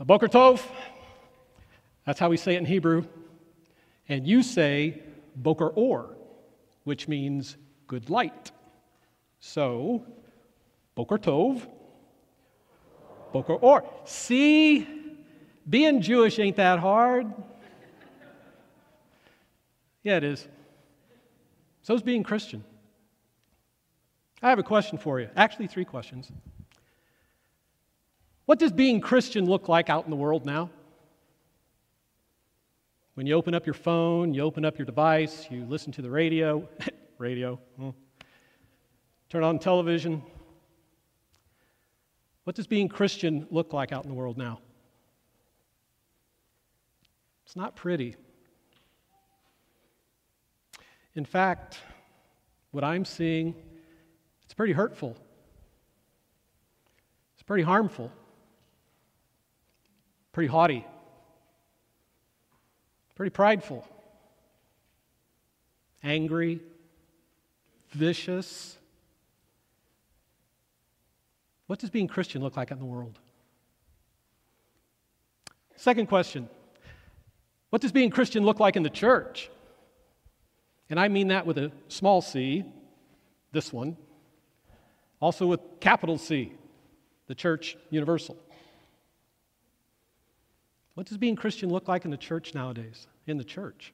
Boker Tov, that's how we say it in Hebrew. And you say Boker Or, which means good light. So, Boker Tov, Boker Or. See, being Jewish ain't that hard. Yeah, it is. So's being Christian. I have a question for you. Actually, three questions. What does being Christian look like out in the world now? When you open up your phone, you open up your device, you listen to the radio, radio, hmm. turn on television. What does being Christian look like out in the world now? It's not pretty. In fact, what I'm seeing, it's pretty hurtful. It's pretty harmful. Pretty haughty. Pretty prideful. Angry. Vicious. What does being Christian look like in the world? Second question What does being Christian look like in the church? And I mean that with a small c, this one, also with capital C, the church universal. What does being Christian look like in the church nowadays? In the church?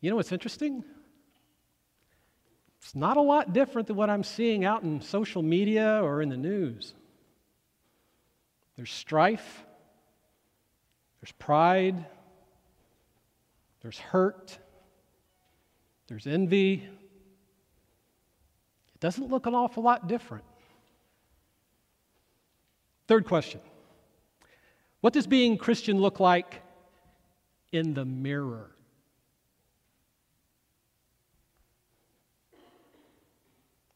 You know what's interesting? It's not a lot different than what I'm seeing out in social media or in the news. There's strife, there's pride, there's hurt, there's envy. It doesn't look an awful lot different. Third question What does being Christian look like in the mirror?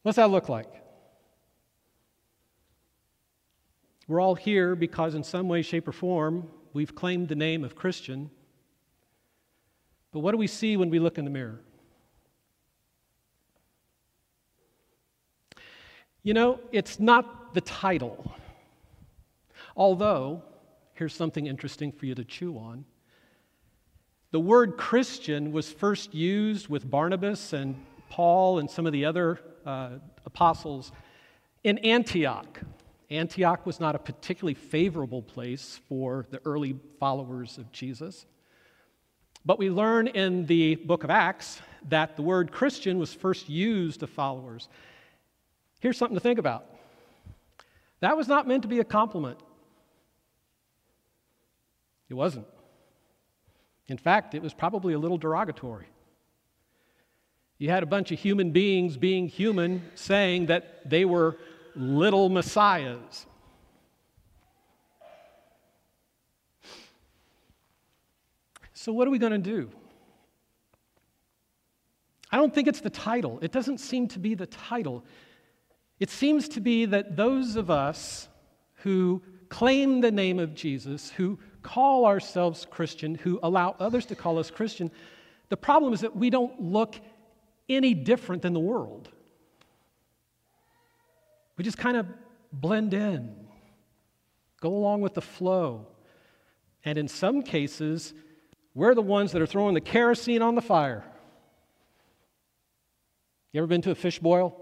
What's that look like? We're all here because, in some way, shape, or form, we've claimed the name of Christian. But what do we see when we look in the mirror? You know, it's not the title. Although, here's something interesting for you to chew on. The word Christian was first used with Barnabas and Paul and some of the other uh, apostles in Antioch. Antioch was not a particularly favorable place for the early followers of Jesus. But we learn in the book of Acts that the word Christian was first used to followers. Here's something to think about that was not meant to be a compliment, it wasn't. In fact, it was probably a little derogatory. You had a bunch of human beings being human saying that they were little messiahs. So, what are we going to do? I don't think it's the title. It doesn't seem to be the title. It seems to be that those of us who claim the name of Jesus, who call ourselves Christian, who allow others to call us Christian, the problem is that we don't look any different than the world. We just kind of blend in, go along with the flow. And in some cases, we're the ones that are throwing the kerosene on the fire. You ever been to a fish boil?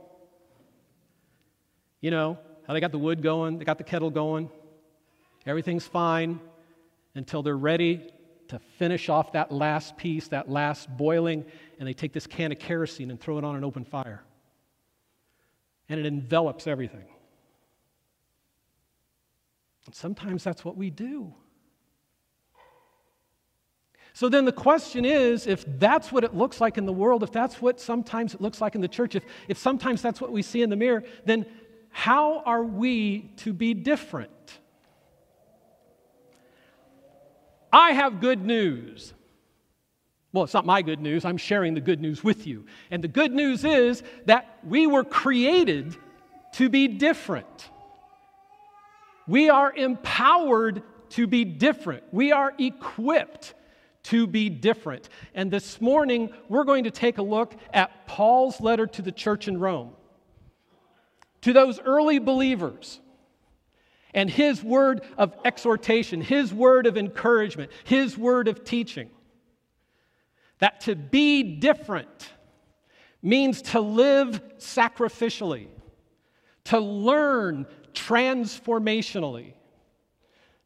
You know, how they got the wood going, they got the kettle going, everything's fine until they're ready to finish off that last piece, that last boiling, and they take this can of kerosene and throw it on an open fire. And it envelops everything. And sometimes that's what we do. So then the question is if that's what it looks like in the world, if that's what sometimes it looks like in the church, if, if sometimes that's what we see in the mirror, then how are we to be different? I have good news. Well, it's not my good news. I'm sharing the good news with you. And the good news is that we were created to be different. We are empowered to be different. We are equipped to be different. And this morning, we're going to take a look at Paul's letter to the church in Rome, to those early believers. And His word of exhortation, His word of encouragement, His word of teaching. That to be different means to live sacrificially, to learn transformationally,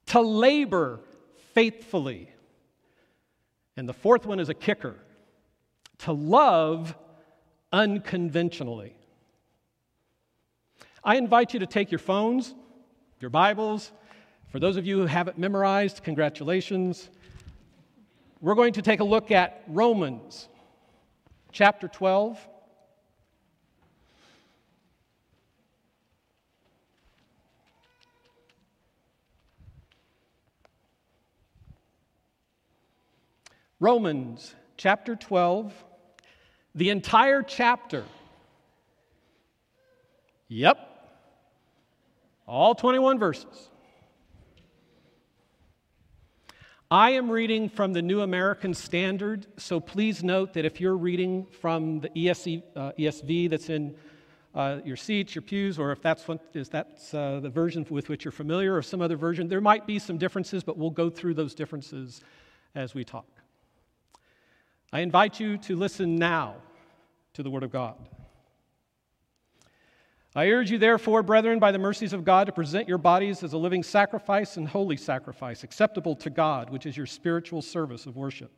to labor faithfully. And the fourth one is a kicker to love unconventionally. I invite you to take your phones, your Bibles. For those of you who have it memorized, congratulations. We're going to take a look at Romans chapter 12. Romans chapter 12, the entire chapter. Yep, all 21 verses. I am reading from the New American Standard, so please note that if you're reading from the ESV, uh, ESV that's in uh, your seats, your pews, or if that's, what, is that's uh, the version with which you're familiar, or some other version, there might be some differences, but we'll go through those differences as we talk. I invite you to listen now to the Word of God. I urge you, therefore, brethren, by the mercies of God, to present your bodies as a living sacrifice and holy sacrifice, acceptable to God, which is your spiritual service of worship.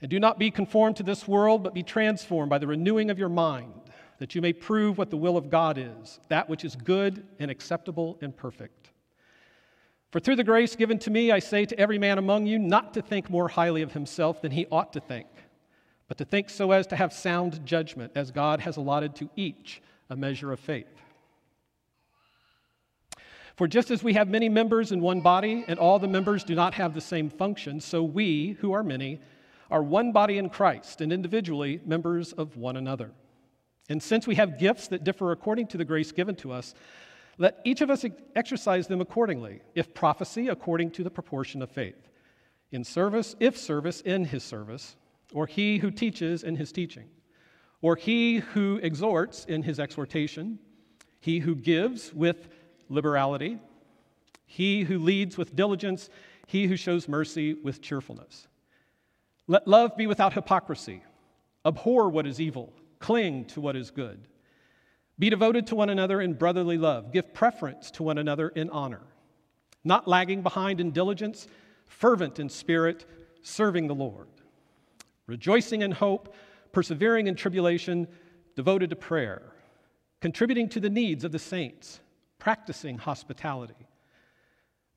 And do not be conformed to this world, but be transformed by the renewing of your mind, that you may prove what the will of God is, that which is good and acceptable and perfect. For through the grace given to me, I say to every man among you not to think more highly of himself than he ought to think, but to think so as to have sound judgment, as God has allotted to each a measure of faith. For just as we have many members in one body, and all the members do not have the same function, so we, who are many, are one body in Christ, and individually members of one another. And since we have gifts that differ according to the grace given to us, let each of us exercise them accordingly. If prophecy, according to the proportion of faith. In service, if service, in his service. Or he who teaches in his teaching. Or he who exhorts in his exhortation. He who gives with liberality. He who leads with diligence. He who shows mercy with cheerfulness. Let love be without hypocrisy. Abhor what is evil. Cling to what is good. Be devoted to one another in brotherly love. Give preference to one another in honor. Not lagging behind in diligence, fervent in spirit, serving the Lord. Rejoicing in hope, persevering in tribulation, devoted to prayer. Contributing to the needs of the saints, practicing hospitality.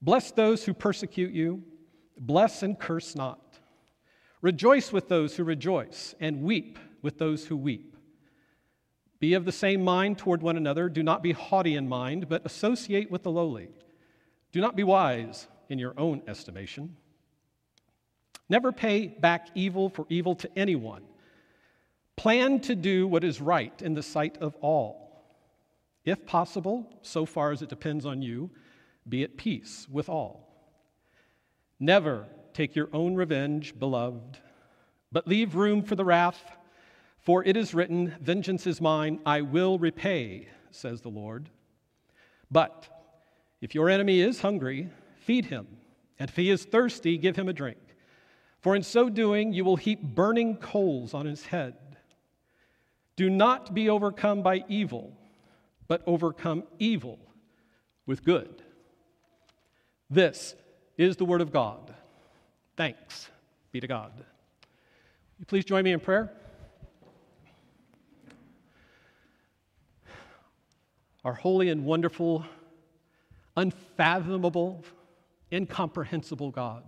Bless those who persecute you, bless and curse not. Rejoice with those who rejoice, and weep with those who weep. Be of the same mind toward one another. Do not be haughty in mind, but associate with the lowly. Do not be wise in your own estimation. Never pay back evil for evil to anyone. Plan to do what is right in the sight of all. If possible, so far as it depends on you, be at peace with all. Never take your own revenge, beloved, but leave room for the wrath for it is written, Vengeance is mine, I will repay, says the Lord. But if your enemy is hungry, feed him, and if he is thirsty, give him a drink. For in so doing, you will heap burning coals on his head. Do not be overcome by evil, but overcome evil with good. This is the word of God. Thanks be to God. Will You please join me in prayer. our holy and wonderful, unfathomable, incomprehensible God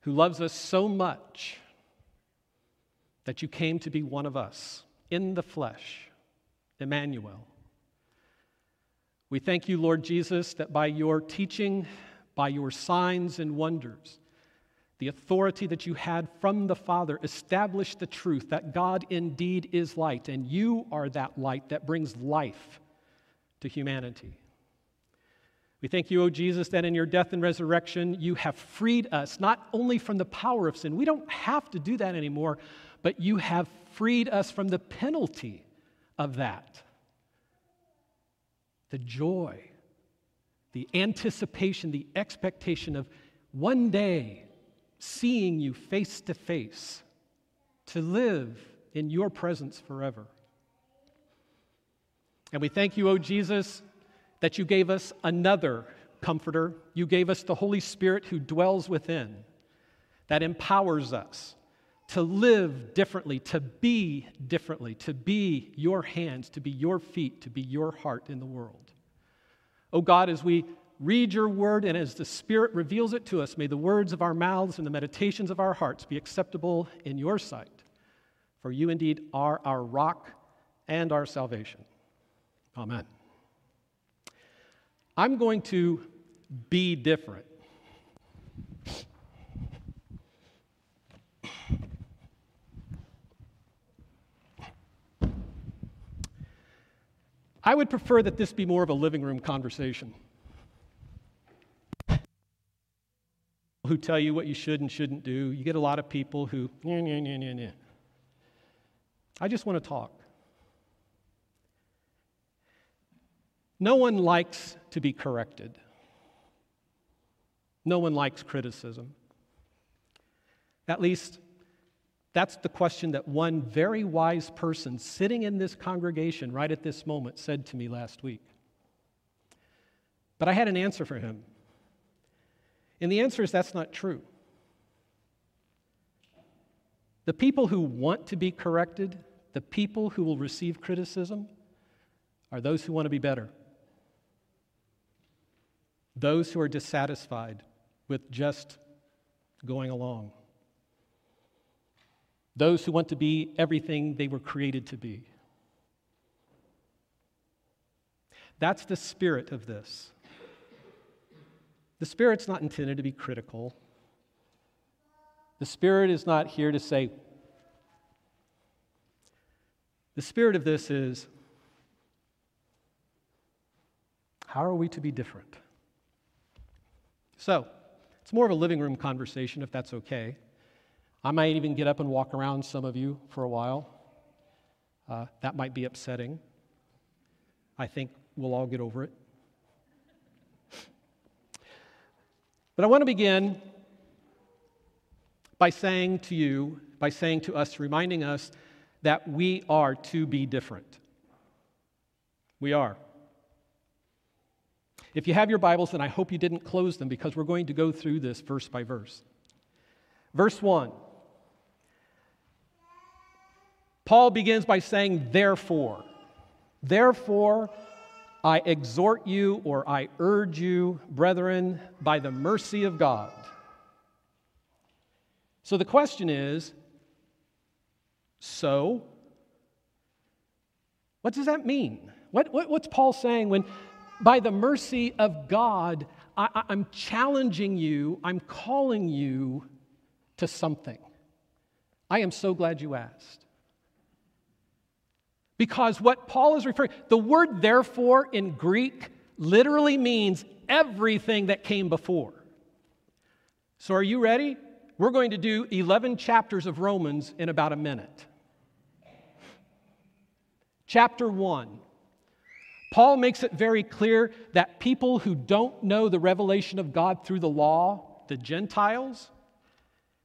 who loves us so much that you came to be one of us in the flesh, Emmanuel. We thank you, Lord Jesus, that by your teaching, by your signs and wonders, the authority that you had from the Father established the truth that God indeed is light, and you are that light that brings life to humanity. We thank you, O Jesus, that in your death and resurrection, you have freed us not only from the power of sin, we don't have to do that anymore, but you have freed us from the penalty of that. The joy the anticipation, the expectation of one day seeing you face to face, to live in your presence forever. And we thank you, O Jesus, that you gave us another comforter. You gave us the Holy Spirit who dwells within, that empowers us to live differently, to be differently, to be your hands, to be your feet, to be your heart in the world. Oh God, as we read your word and as the Spirit reveals it to us, may the words of our mouths and the meditations of our hearts be acceptable in your sight. For you indeed are our rock and our salvation. Amen. I'm going to be different. I would prefer that this be more of a living room conversation. Who tell you what you should and shouldn't do. You get a lot of people who, nah, nah, nah, nah, nah. I just want to talk. No one likes to be corrected. No one likes criticism. At least, that's the question that one very wise person sitting in this congregation right at this moment said to me last week. But I had an answer for him. And the answer is that's not true. The people who want to be corrected, the people who will receive criticism, are those who want to be better. Those who are dissatisfied with just going along. Those who want to be everything they were created to be. That's the spirit of this. The Spirit's not intended to be critical. The Spirit is not here to say, the spirit of this is how are we to be different? So, it's more of a living room conversation, if that's okay. I might even get up and walk around some of you for a while. Uh, that might be upsetting. I think we'll all get over it. But I want to begin by saying to you, by saying to us, reminding us that we are to be different. We are. If you have your Bibles, then I hope you didn't close them because we're going to go through this verse by verse. Verse 1 Paul begins by saying, Therefore, therefore, I exhort you or I urge you, brethren, by the mercy of God. So the question is so? What does that mean? What, what, what's Paul saying when by the mercy of God, I, I'm challenging you, I'm calling you to something. I am so glad you asked. Because what Paul is referring, the word therefore in Greek literally means everything that came before. So are you ready? We're going to do 11 chapters of Romans in about a minute. Chapter 1 Paul makes it very clear that people who don't know the revelation of God through the law, the Gentiles,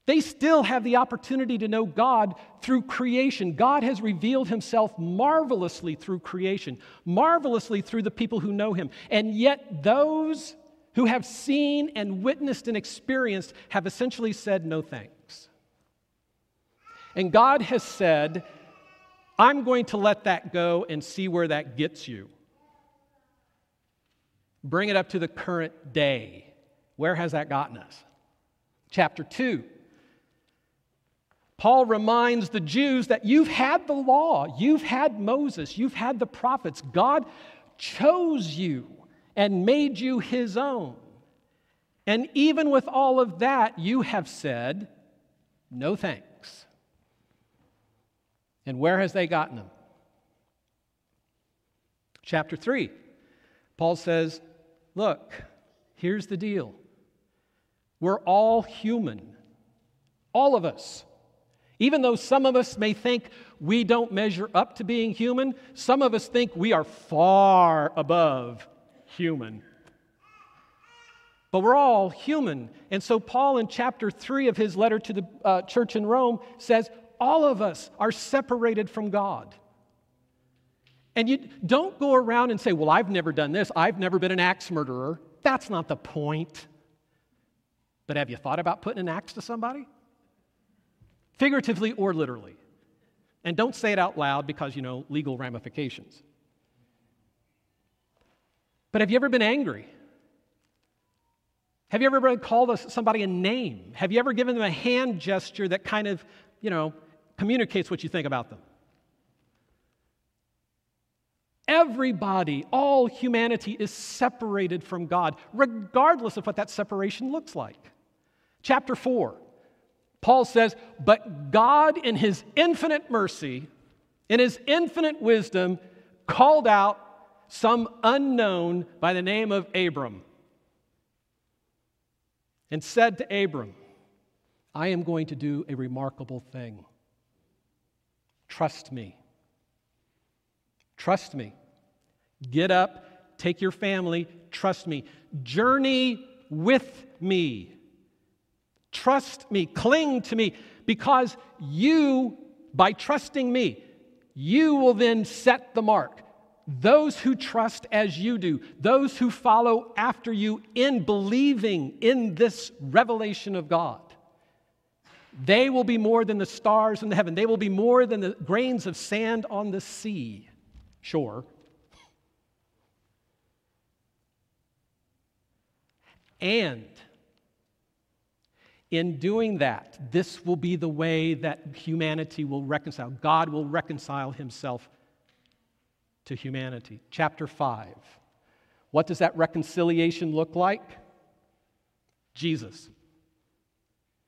they still have the opportunity to know God through creation. God has revealed himself marvelously through creation, marvelously through the people who know him. And yet, those who have seen and witnessed and experienced have essentially said no thanks. And God has said, I'm going to let that go and see where that gets you. Bring it up to the current day. Where has that gotten us? Chapter 2. Paul reminds the Jews that you've had the law, you've had Moses, you've had the prophets. God chose you and made you his own. And even with all of that, you have said, no thanks. And where has they gotten them? Chapter 3. Paul says, Look, here's the deal. We're all human, all of us. Even though some of us may think we don't measure up to being human, some of us think we are far above human. But we're all human. And so, Paul, in chapter 3 of his letter to the uh, church in Rome, says, All of us are separated from God. And you don't go around and say, Well, I've never done this. I've never been an axe murderer. That's not the point. But have you thought about putting an axe to somebody? Figuratively or literally. And don't say it out loud because, you know, legal ramifications. But have you ever been angry? Have you ever called somebody a name? Have you ever given them a hand gesture that kind of, you know, communicates what you think about them? Everybody, all humanity is separated from God, regardless of what that separation looks like. Chapter 4, Paul says, But God, in his infinite mercy, in his infinite wisdom, called out some unknown by the name of Abram and said to Abram, I am going to do a remarkable thing. Trust me. Trust me. Get up, take your family, trust me. Journey with me. Trust me, cling to me, because you, by trusting me, you will then set the mark. Those who trust as you do, those who follow after you in believing in this revelation of God, they will be more than the stars in the heaven. They will be more than the grains of sand on the sea shore. And in doing that, this will be the way that humanity will reconcile. God will reconcile himself to humanity. Chapter 5. What does that reconciliation look like? Jesus.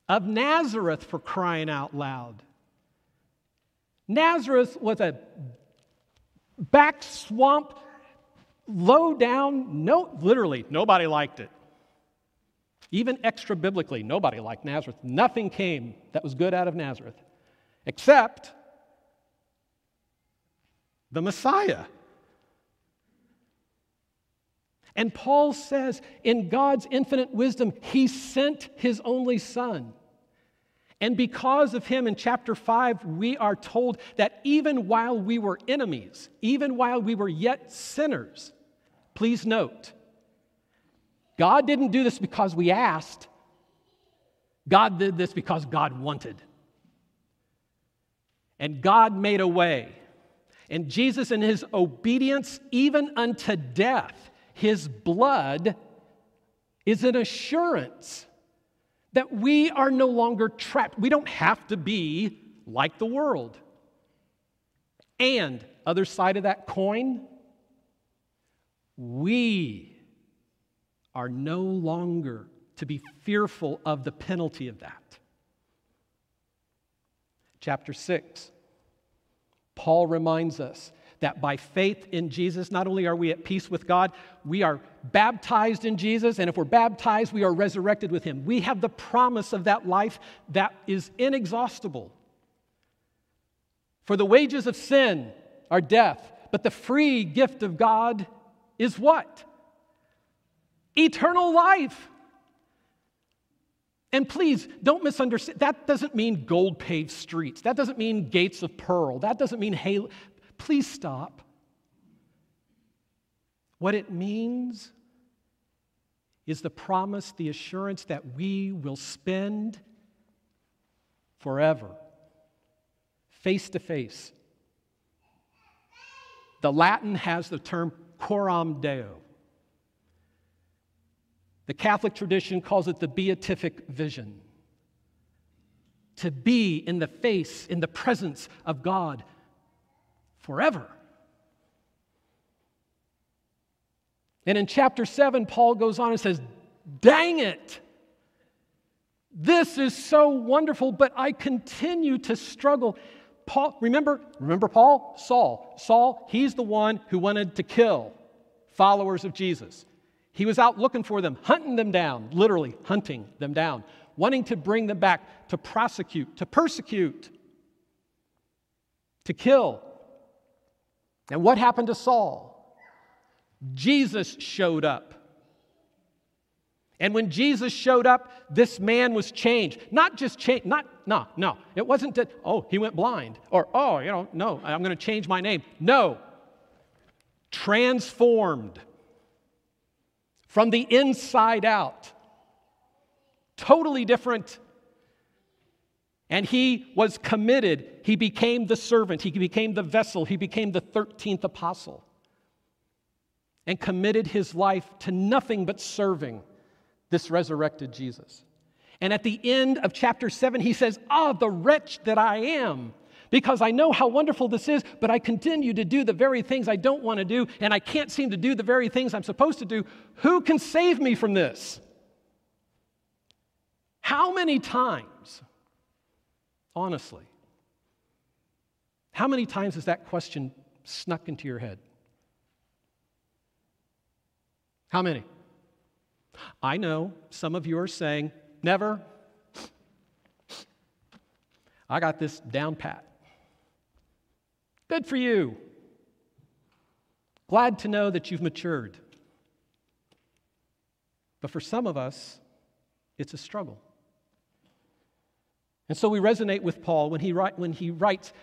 Of Nazareth, for crying out loud. Nazareth was a back swamp, low down, no, literally, nobody liked it. Even extra biblically, nobody liked Nazareth. Nothing came that was good out of Nazareth except the Messiah. And Paul says, in God's infinite wisdom, he sent his only son. And because of him, in chapter 5, we are told that even while we were enemies, even while we were yet sinners, please note, God didn't do this because we asked, God did this because God wanted. And God made a way. And Jesus, in his obedience, even unto death, his blood is an assurance that we are no longer trapped. We don't have to be like the world. And, other side of that coin, we are no longer to be fearful of the penalty of that. Chapter 6, Paul reminds us that by faith in Jesus, not only are we at peace with God, we are baptized in Jesus, and if we're baptized, we are resurrected with Him. We have the promise of that life that is inexhaustible. For the wages of sin are death, but the free gift of God is what? Eternal life. And please don't misunderstand. That doesn't mean gold paved streets. That doesn't mean gates of pearl. That doesn't mean halo. Please stop. What it means is the promise, the assurance that we will spend forever, face to face. The Latin has the term coram deo. The Catholic tradition calls it the beatific vision. To be in the face, in the presence of God forever. And in chapter 7, Paul goes on and says, Dang it! This is so wonderful, but I continue to struggle. Paul, remember, remember Paul? Saul. Saul, he's the one who wanted to kill followers of Jesus. He was out looking for them, hunting them down, literally hunting them down, wanting to bring them back to prosecute, to persecute, to kill. And what happened to Saul? Jesus showed up. And when Jesus showed up, this man was changed. Not just changed, not, no, no. It wasn't that, oh, he went blind, or, oh, you know, no, I'm going to change my name. No. Transformed from the inside out. Totally different. And he was committed. He became the servant, he became the vessel, he became the 13th apostle, and committed his life to nothing but serving this resurrected Jesus. And at the end of chapter 7, he says, Ah, the wretch that I am, because I know how wonderful this is, but I continue to do the very things I don't want to do, and I can't seem to do the very things I'm supposed to do. Who can save me from this? How many times, honestly, how many times has that question snuck into your head? How many? I know some of you are saying, never. I got this down pat. Good for you. Glad to know that you've matured. But for some of us, it's a struggle. And so we resonate with Paul when he, when he writes,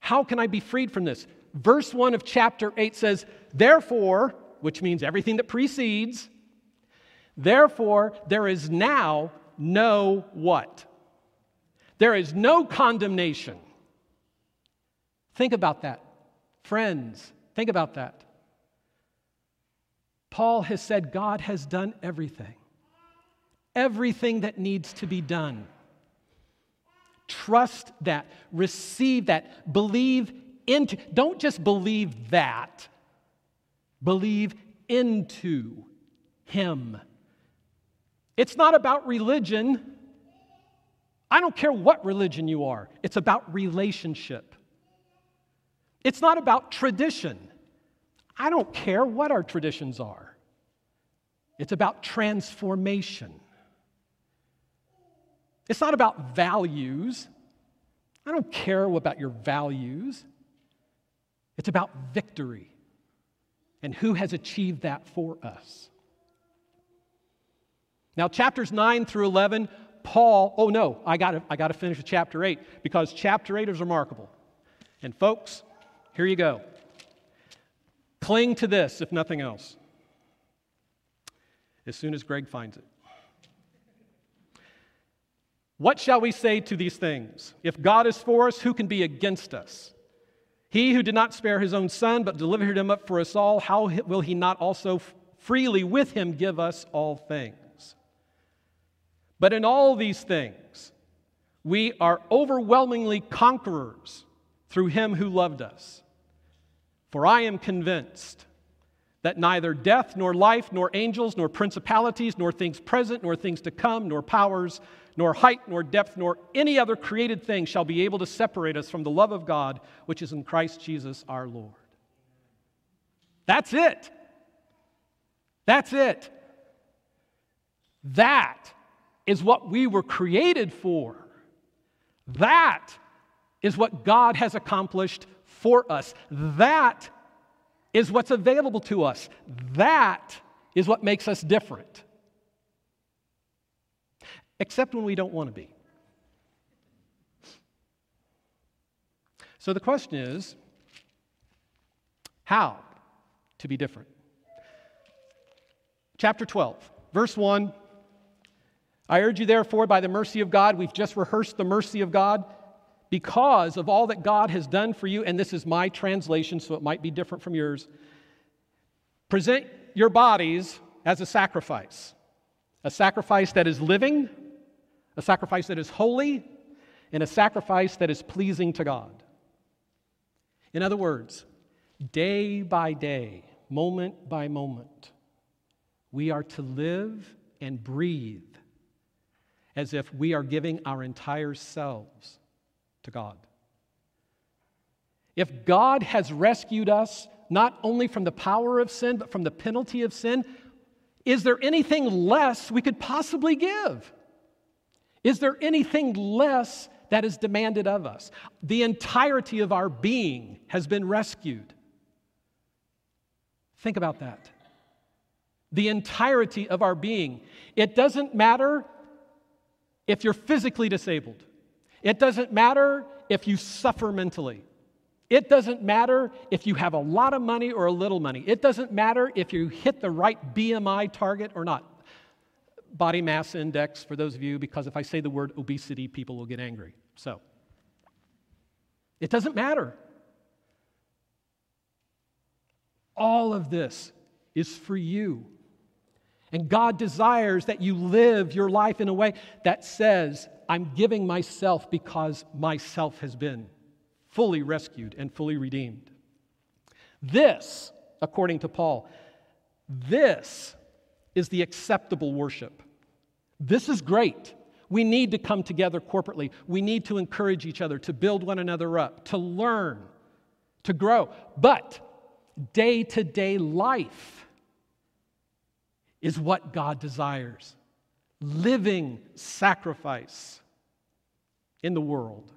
How can I be freed from this? Verse 1 of chapter 8 says, Therefore, which means everything that precedes, Therefore, there is now no what? There is no condemnation. Think about that. Friends, think about that. Paul has said God has done everything, everything that needs to be done. Trust that, receive that, believe into. Don't just believe that, believe into Him. It's not about religion. I don't care what religion you are, it's about relationship. It's not about tradition. I don't care what our traditions are. It's about transformation. It's not about values. I don't care about your values. It's about victory and who has achieved that for us. Now, chapters 9 through 11, Paul, oh no, I got I to finish with chapter 8 because chapter 8 is remarkable. And folks, here you go. Cling to this, if nothing else, as soon as Greg finds it. What shall we say to these things? If God is for us, who can be against us? He who did not spare his own son, but delivered him up for us all, how will he not also freely with him give us all things? But in all these things, we are overwhelmingly conquerors through him who loved us. For I am convinced that neither death, nor life, nor angels, nor principalities, nor things present, nor things to come, nor powers, nor height, nor depth, nor any other created thing shall be able to separate us from the love of God which is in Christ Jesus our Lord. That's it. That's it. That is what we were created for. That is what God has accomplished for us. That is what's available to us. That is what makes us different. Except when we don't want to be. So the question is how to be different? Chapter 12, verse 1 I urge you, therefore, by the mercy of God, we've just rehearsed the mercy of God because of all that God has done for you, and this is my translation, so it might be different from yours. Present your bodies as a sacrifice a sacrifice that is living, a sacrifice that is holy, and a sacrifice that is pleasing to God. In other words, day by day, moment by moment, we are to live and breathe as if we are giving our entire selves to God. If God has rescued us not only from the power of sin, but from the penalty of sin, is there anything less we could possibly give? Is there anything less that is demanded of us? The entirety of our being has been rescued. Think about that. the entirety of our being. It doesn't matter if you're physically disabled, it doesn't matter if you suffer mentally. It doesn't matter if you have a lot of money or a little money. It doesn't matter if you hit the right BMI target or not. Body mass index, for those of you, because if I say the word obesity, people will get angry. So, it doesn't matter. All of this is for you. And God desires that you live your life in a way that says, I'm giving myself because myself has been fully rescued and fully redeemed. This, according to Paul, this is the acceptable worship. This is great. We need to come together corporately. We need to encourage each other, to build one another up, to learn, to grow. But day to day life is what God desires living sacrifice in the world,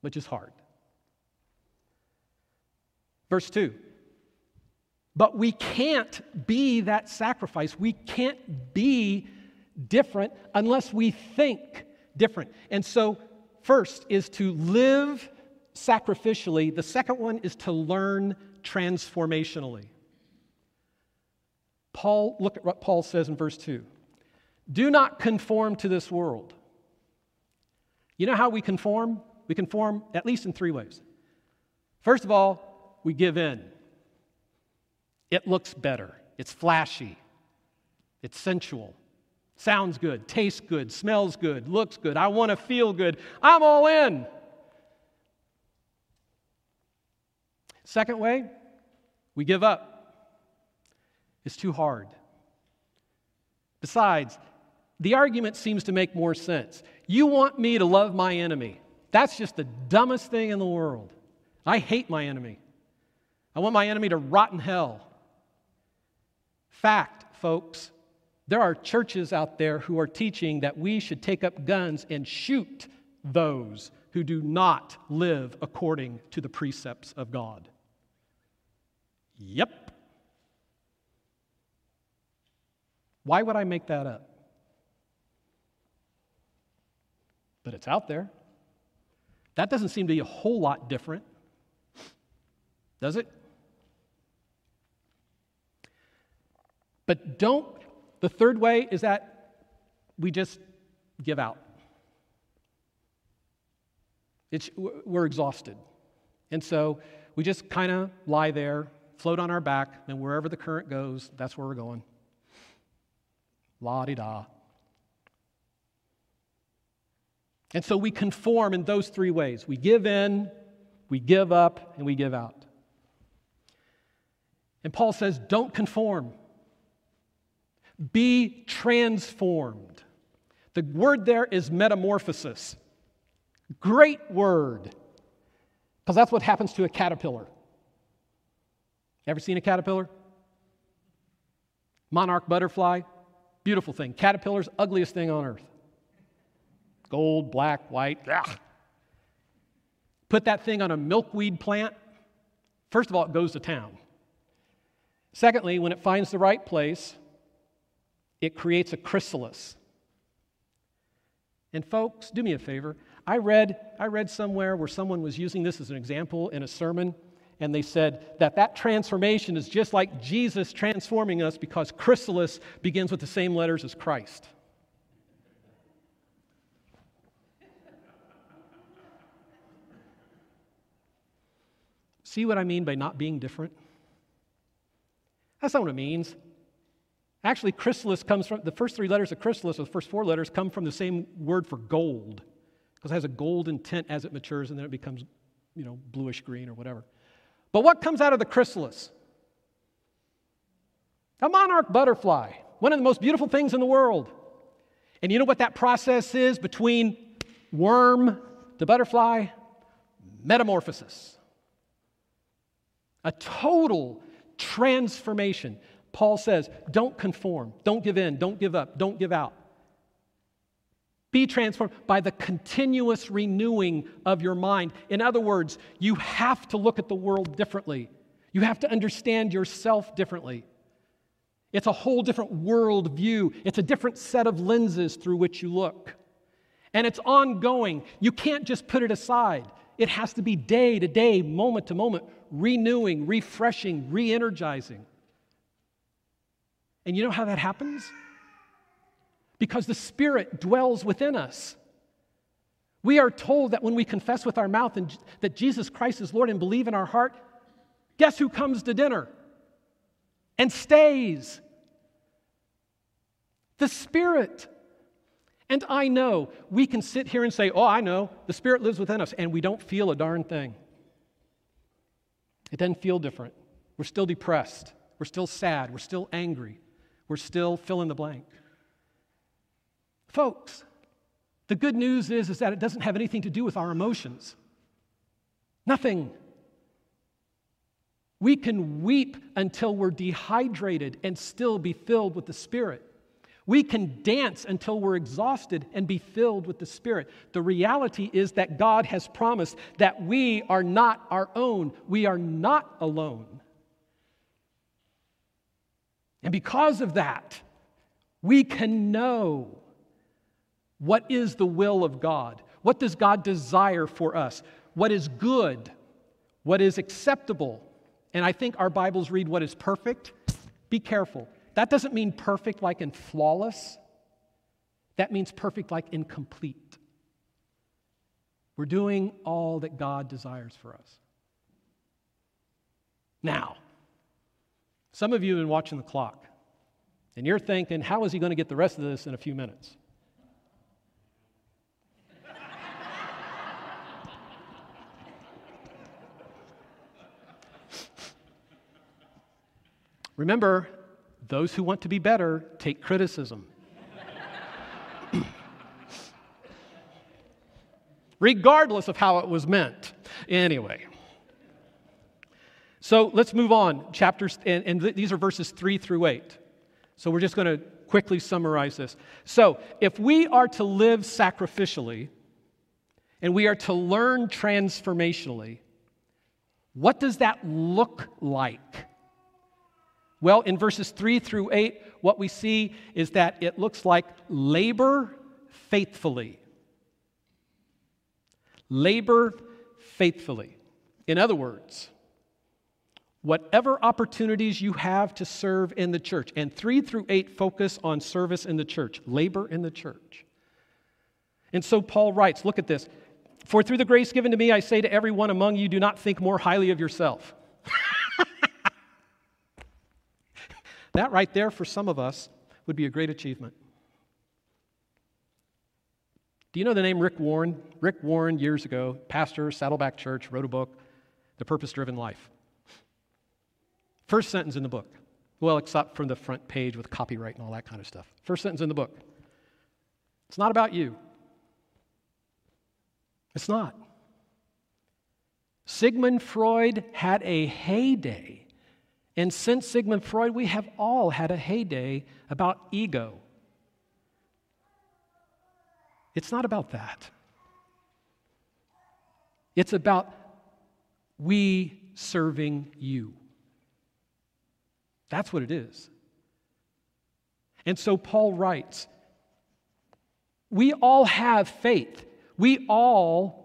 which is hard. Verse 2 But we can't be that sacrifice. We can't be different unless we think different. And so, first is to live sacrificially, the second one is to learn transformationally. Paul, look at what Paul says in verse 2. Do not conform to this world. You know how we conform? We conform at least in three ways. First of all, we give in. It looks better, it's flashy, it's sensual, sounds good, tastes good, smells good, looks good. I want to feel good. I'm all in. Second way, we give up. It's too hard. Besides, the argument seems to make more sense. You want me to love my enemy. That's just the dumbest thing in the world. I hate my enemy. I want my enemy to rot in hell. Fact, folks, there are churches out there who are teaching that we should take up guns and shoot those who do not live according to the precepts of God. Yep. Why would I make that up? But it's out there. That doesn't seem to be a whole lot different, does it? But don't, the third way is that we just give out. It's, we're exhausted. And so we just kind of lie there, float on our back, and wherever the current goes, that's where we're going. La di da. And so we conform in those three ways we give in, we give up, and we give out. And Paul says, don't conform, be transformed. The word there is metamorphosis. Great word, because that's what happens to a caterpillar. Ever seen a caterpillar? Monarch butterfly, Beautiful thing. Caterpillar's ugliest thing on earth. Gold, black, white. Ugh. Put that thing on a milkweed plant. First of all, it goes to town. Secondly, when it finds the right place, it creates a chrysalis. And folks, do me a favor. I read, I read somewhere where someone was using this as an example in a sermon and they said that that transformation is just like Jesus transforming us because chrysalis begins with the same letters as Christ. See what I mean by not being different? That's not what it means. Actually, chrysalis comes from the first three letters of chrysalis, or the first four letters, come from the same word for gold, because it has a golden tint as it matures and then it becomes, you know, bluish green or whatever. But what comes out of the chrysalis? A monarch butterfly, one of the most beautiful things in the world. And you know what that process is between worm to butterfly? Metamorphosis. A total transformation. Paul says, don't conform, don't give in, don't give up, don't give out. Be transformed by the continuous renewing of your mind. In other words, you have to look at the world differently. You have to understand yourself differently. It's a whole different worldview. It's a different set of lenses through which you look. And it's ongoing. You can't just put it aside. It has to be day to day, moment to moment, renewing, refreshing, re energizing. And you know how that happens? Because the Spirit dwells within us. We are told that when we confess with our mouth and that Jesus Christ is Lord and believe in our heart, guess who comes to dinner and stays? The Spirit. And I know we can sit here and say, Oh, I know, the Spirit lives within us, and we don't feel a darn thing. It doesn't feel different. We're still depressed. We're still sad. We're still angry. We're still fill in the blank. Folks, the good news is, is that it doesn't have anything to do with our emotions. Nothing. We can weep until we're dehydrated and still be filled with the Spirit. We can dance until we're exhausted and be filled with the Spirit. The reality is that God has promised that we are not our own, we are not alone. And because of that, we can know what is the will of God. What does God desire for us? What is good? What is acceptable? And I think our Bibles read what is perfect. Be careful. That doesn't mean perfect like in flawless, that means perfect like incomplete. We're doing all that God desires for us. Now, some of you have been watching the clock, and you're thinking, how is he going to get the rest of this in a few minutes? Remember, those who want to be better take criticism. Regardless of how it was meant. Anyway. So let's move on. Chapters, and, and th- these are verses 3 through 8. So we're just going to quickly summarize this. So if we are to live sacrificially and we are to learn transformationally, what does that look like? Well, in verses 3 through 8, what we see is that it looks like labor faithfully. Labor faithfully. In other words, whatever opportunities you have to serve in the church, and 3 through 8 focus on service in the church, labor in the church. And so Paul writes, look at this. For through the grace given to me, I say to everyone among you, do not think more highly of yourself. That right there, for some of us, would be a great achievement. Do you know the name Rick Warren? Rick Warren, years ago, pastor, Saddleback Church, wrote a book, The Purpose Driven Life. First sentence in the book. Well, except from the front page with copyright and all that kind of stuff. First sentence in the book. It's not about you. It's not. Sigmund Freud had a heyday and since Sigmund Freud, we have all had a heyday about ego. It's not about that. It's about we serving you. That's what it is. And so Paul writes We all have faith. We all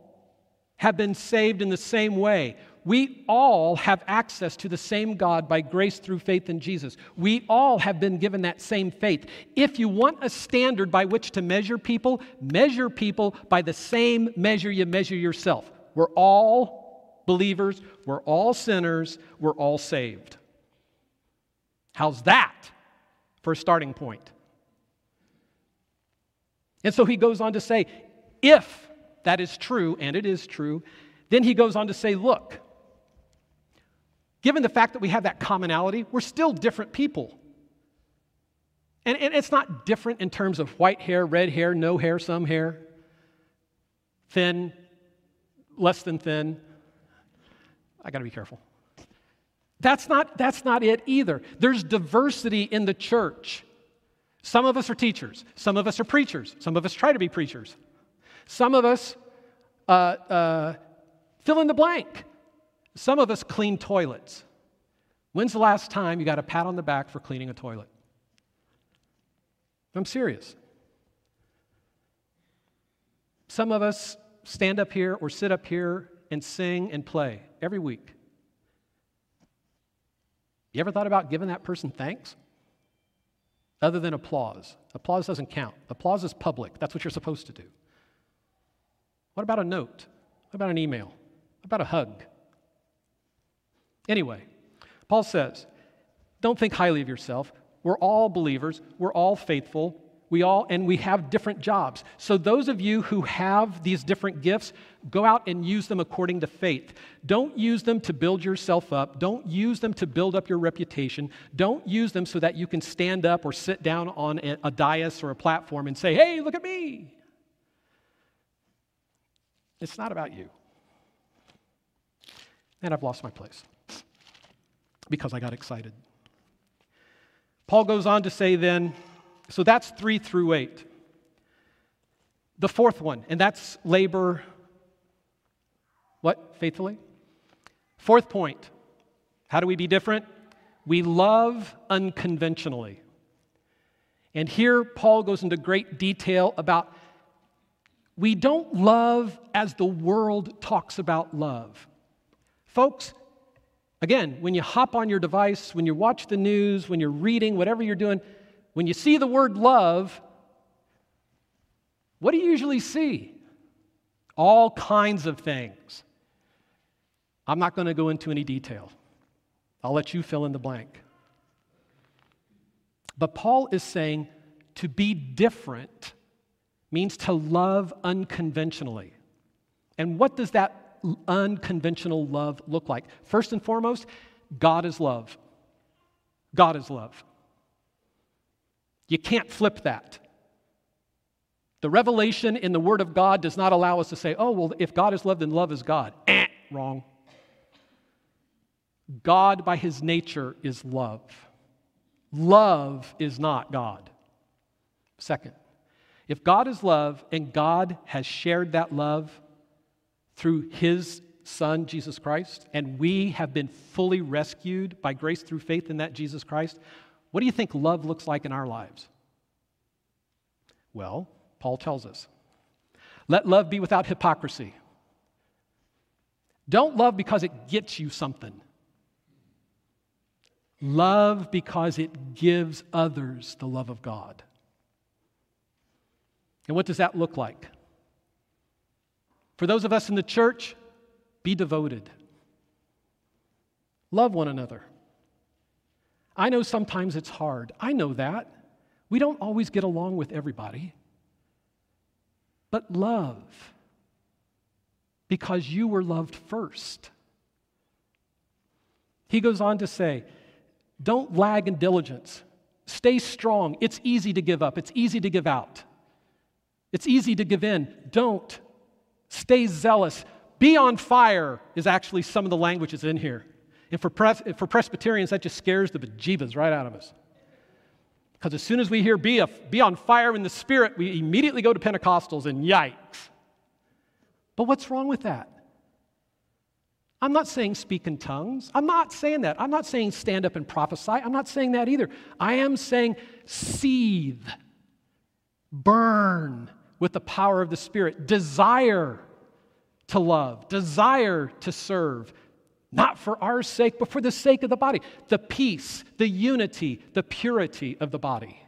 have been saved in the same way. We all have access to the same God by grace through faith in Jesus. We all have been given that same faith. If you want a standard by which to measure people, measure people by the same measure you measure yourself. We're all believers, we're all sinners, we're all saved. How's that for a starting point? And so he goes on to say, if that is true, and it is true, then he goes on to say, look, given the fact that we have that commonality, we're still different people. And, and, it's not different in terms of white hair, red hair, no hair, some hair, thin, less than thin. I got to be careful. That's not, that's not it either. There's diversity in the church. Some of us are teachers, some of us are preachers, some of us try to be preachers, some of us uh, uh, fill in the blank. Some of us clean toilets. When's the last time you got a pat on the back for cleaning a toilet? I'm serious. Some of us stand up here or sit up here and sing and play every week. You ever thought about giving that person thanks? Other than applause. Applause doesn't count. Applause is public. That's what you're supposed to do. What about a note? What about an email? What about a hug? Anyway, Paul says, don't think highly of yourself. We're all believers, we're all faithful, we all, and we have different jobs. So, those of you who have these different gifts, go out and use them according to faith. Don't use them to build yourself up. Don't use them to build up your reputation. Don't use them so that you can stand up or sit down on a dais or a platform and say, hey, look at me. It's not about you. And I've lost my place because I got excited. Paul goes on to say then, so that's three through eight. The fourth one, and that's labor, what? Faithfully? Fourth point how do we be different? We love unconventionally. And here Paul goes into great detail about we don't love as the world talks about love. Folks, again, when you hop on your device, when you watch the news, when you're reading, whatever you're doing, when you see the word love, what do you usually see? All kinds of things. I'm not going to go into any detail. I'll let you fill in the blank. But Paul is saying to be different means to love unconventionally. And what does that unconventional love look like? First and foremost, God is love. God is love. You can't flip that. The revelation in the Word of God does not allow us to say, oh, well, if God is love, then love is God. Eh, wrong. God, by His nature, is love. Love is not God. Second, if God is love and God has shared that love through His Son, Jesus Christ, and we have been fully rescued by grace through faith in that Jesus Christ, what do you think love looks like in our lives? Well, Paul tells us let love be without hypocrisy. Don't love because it gets you something. Love because it gives others the love of God. And what does that look like? For those of us in the church, be devoted. Love one another. I know sometimes it's hard. I know that. We don't always get along with everybody. But love, because you were loved first. He goes on to say, don't lag in diligence. Stay strong. It's easy to give up, it's easy to give out, it's easy to give in. Don't. Stay zealous. Be on fire, is actually some of the language that's in here. And for, pres- for Presbyterians, that just scares the bejeebas right out of us. Because as soon as we hear be, a, be on fire in the Spirit, we immediately go to Pentecostals and yikes. But what's wrong with that? I'm not saying speak in tongues. I'm not saying that. I'm not saying stand up and prophesy. I'm not saying that either. I am saying seethe, burn with the power of the Spirit, desire to love, desire to serve, not for our sake, but for the sake of the body. The peace, the unity, the purity of the body.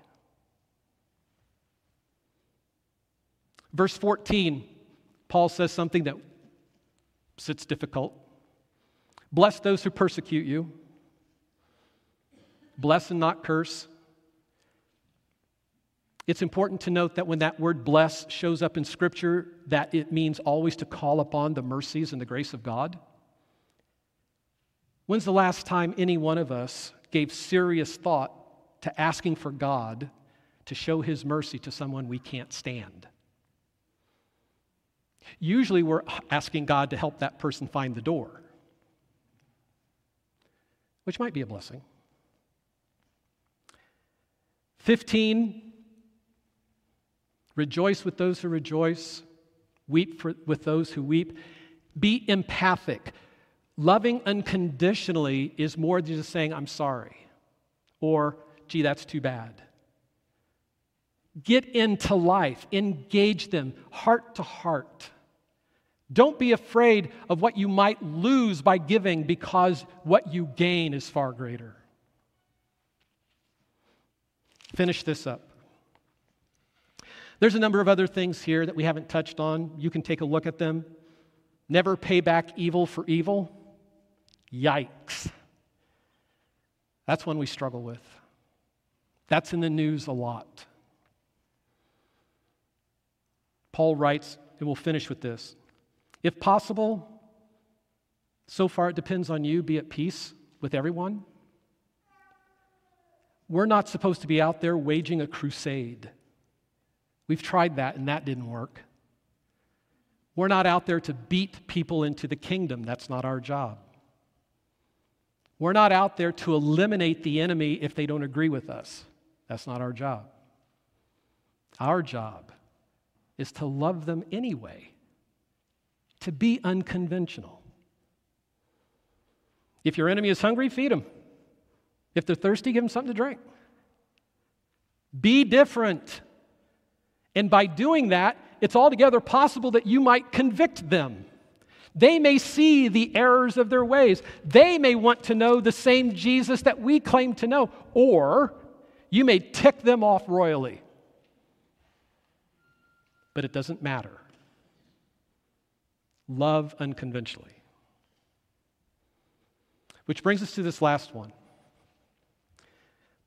Verse 14, Paul says something that sits difficult. Bless those who persecute you. Bless and not curse. It's important to note that when that word bless shows up in Scripture, that it means always to call upon the mercies and the grace of God. When's the last time any one of us gave serious thought to asking for God to show His mercy to someone we can't stand? Usually we're asking God to help that person find the door, which might be a blessing. 15, rejoice with those who rejoice, weep for, with those who weep. Be empathic. Loving unconditionally is more than just saying, I'm sorry, or, gee, that's too bad. Get into life, engage them heart to heart. Don't be afraid of what you might lose by giving because what you gain is far greater. Finish this up. There's a number of other things here that we haven't touched on. You can take a look at them. Never pay back evil for evil. Yikes. That's one we struggle with. That's in the news a lot. Paul writes, and we'll finish with this if possible, so far it depends on you, be at peace with everyone. We're not supposed to be out there waging a crusade. We've tried that and that didn't work. We're not out there to beat people into the kingdom. That's not our job. We're not out there to eliminate the enemy if they don't agree with us. That's not our job. Our job is to love them anyway to be unconventional. If your enemy is hungry, feed them. If they're thirsty, give them something to drink. Be different. And by doing that, it's altogether possible that you might convict them. They may see the errors of their ways. They may want to know the same Jesus that we claim to know, or you may tick them off royally. But it doesn't matter. Love unconventionally. Which brings us to this last one.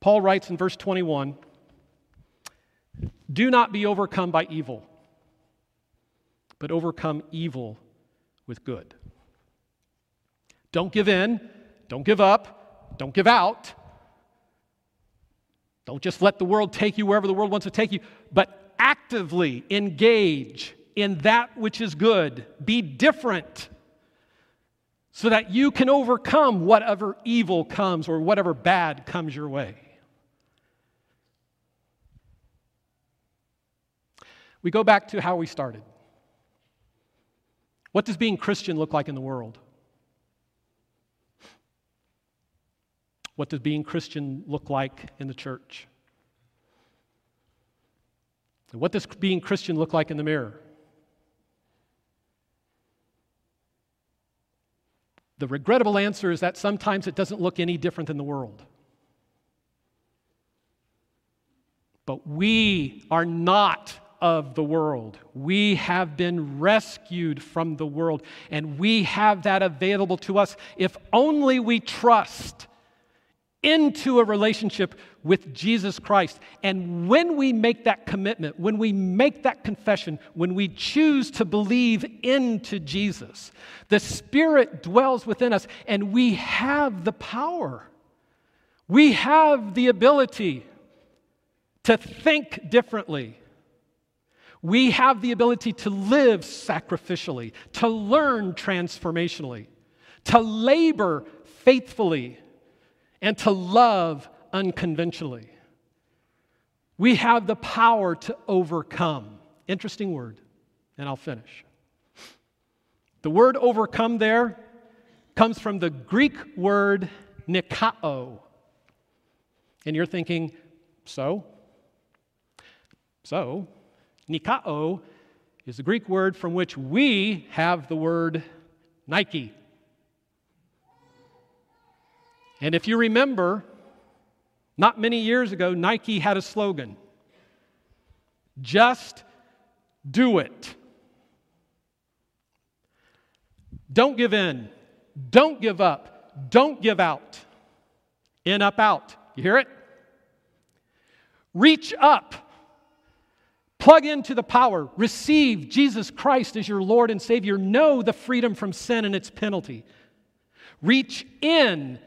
Paul writes in verse 21 Do not be overcome by evil, but overcome evil with good. Don't give in, don't give up, don't give out. Don't just let the world take you wherever the world wants to take you, but actively engage in that which is good. Be different so that you can overcome whatever evil comes or whatever bad comes your way. We go back to how we started. What does being Christian look like in the world? What does being Christian look like in the church? And what does being Christian look like in the mirror? The regrettable answer is that sometimes it doesn't look any different than the world. But we are not of the world. We have been rescued from the world, and we have that available to us if only we trust into a relationship with Jesus Christ. And when we make that commitment, when we make that confession, when we choose to believe into Jesus, the Spirit dwells within us and we have the power. We have the ability to think differently. We have the ability to live sacrificially, to learn transformationally, to labor faithfully and to love unconventionally. We have the power to overcome. Interesting word, and I'll finish. The word overcome there comes from the Greek word nikao. And you're thinking, so? So, nikao is the Greek word from which we have the word Nike. And if you remember, not many years ago, Nike had a slogan just do it. Don't give in. Don't give up. Don't give out. In, up, out. You hear it? Reach up. Plug into the power. Receive Jesus Christ as your Lord and Savior. Know the freedom from sin and its penalty. Reach in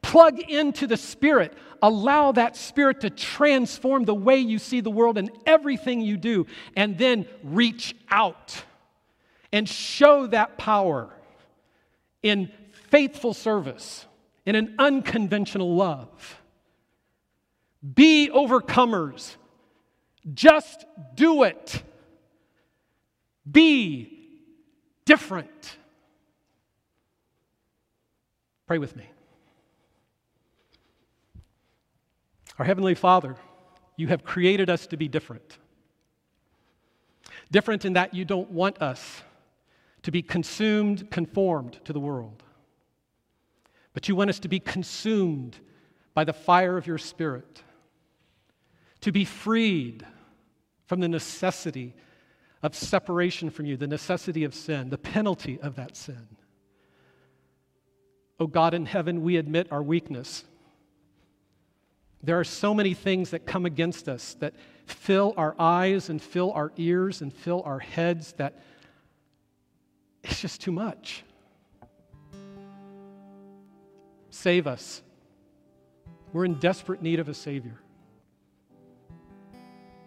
Plug into the Spirit. Allow that Spirit to transform the way you see the world and everything you do. And then reach out and show that power in faithful service, in an unconventional love. Be overcomers. Just do it. Be different. Pray with me. Our Heavenly Father, you have created us to be different. Different in that you don't want us to be consumed, conformed to the world, but you want us to be consumed by the fire of your Spirit, to be freed from the necessity of separation from you, the necessity of sin, the penalty of that sin. Oh God in heaven, we admit our weakness. There are so many things that come against us that fill our eyes and fill our ears and fill our heads that it's just too much. Save us. We're in desperate need of a Savior.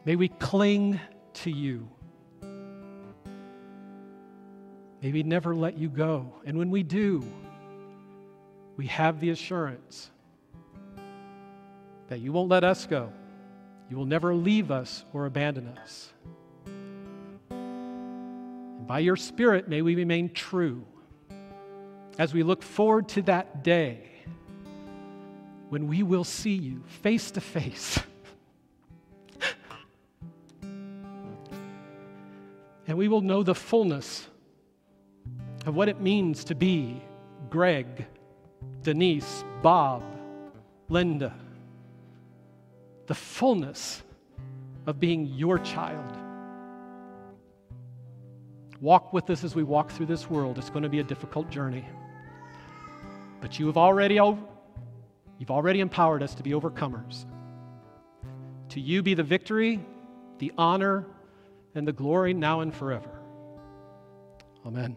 May we cling to you. May we never let you go. And when we do, we have the assurance that you won't let us go. You will never leave us or abandon us. And by your Spirit, may we remain true as we look forward to that day when we will see you face to face. And we will know the fullness of what it means to be Greg, Denise, Bob, Linda the fullness of being your child. Walk with us as we walk through this world. It's going to be a difficult journey. But you have already you've already empowered us to be overcomers. To you be the victory, the honor, and the glory now and forever. Amen.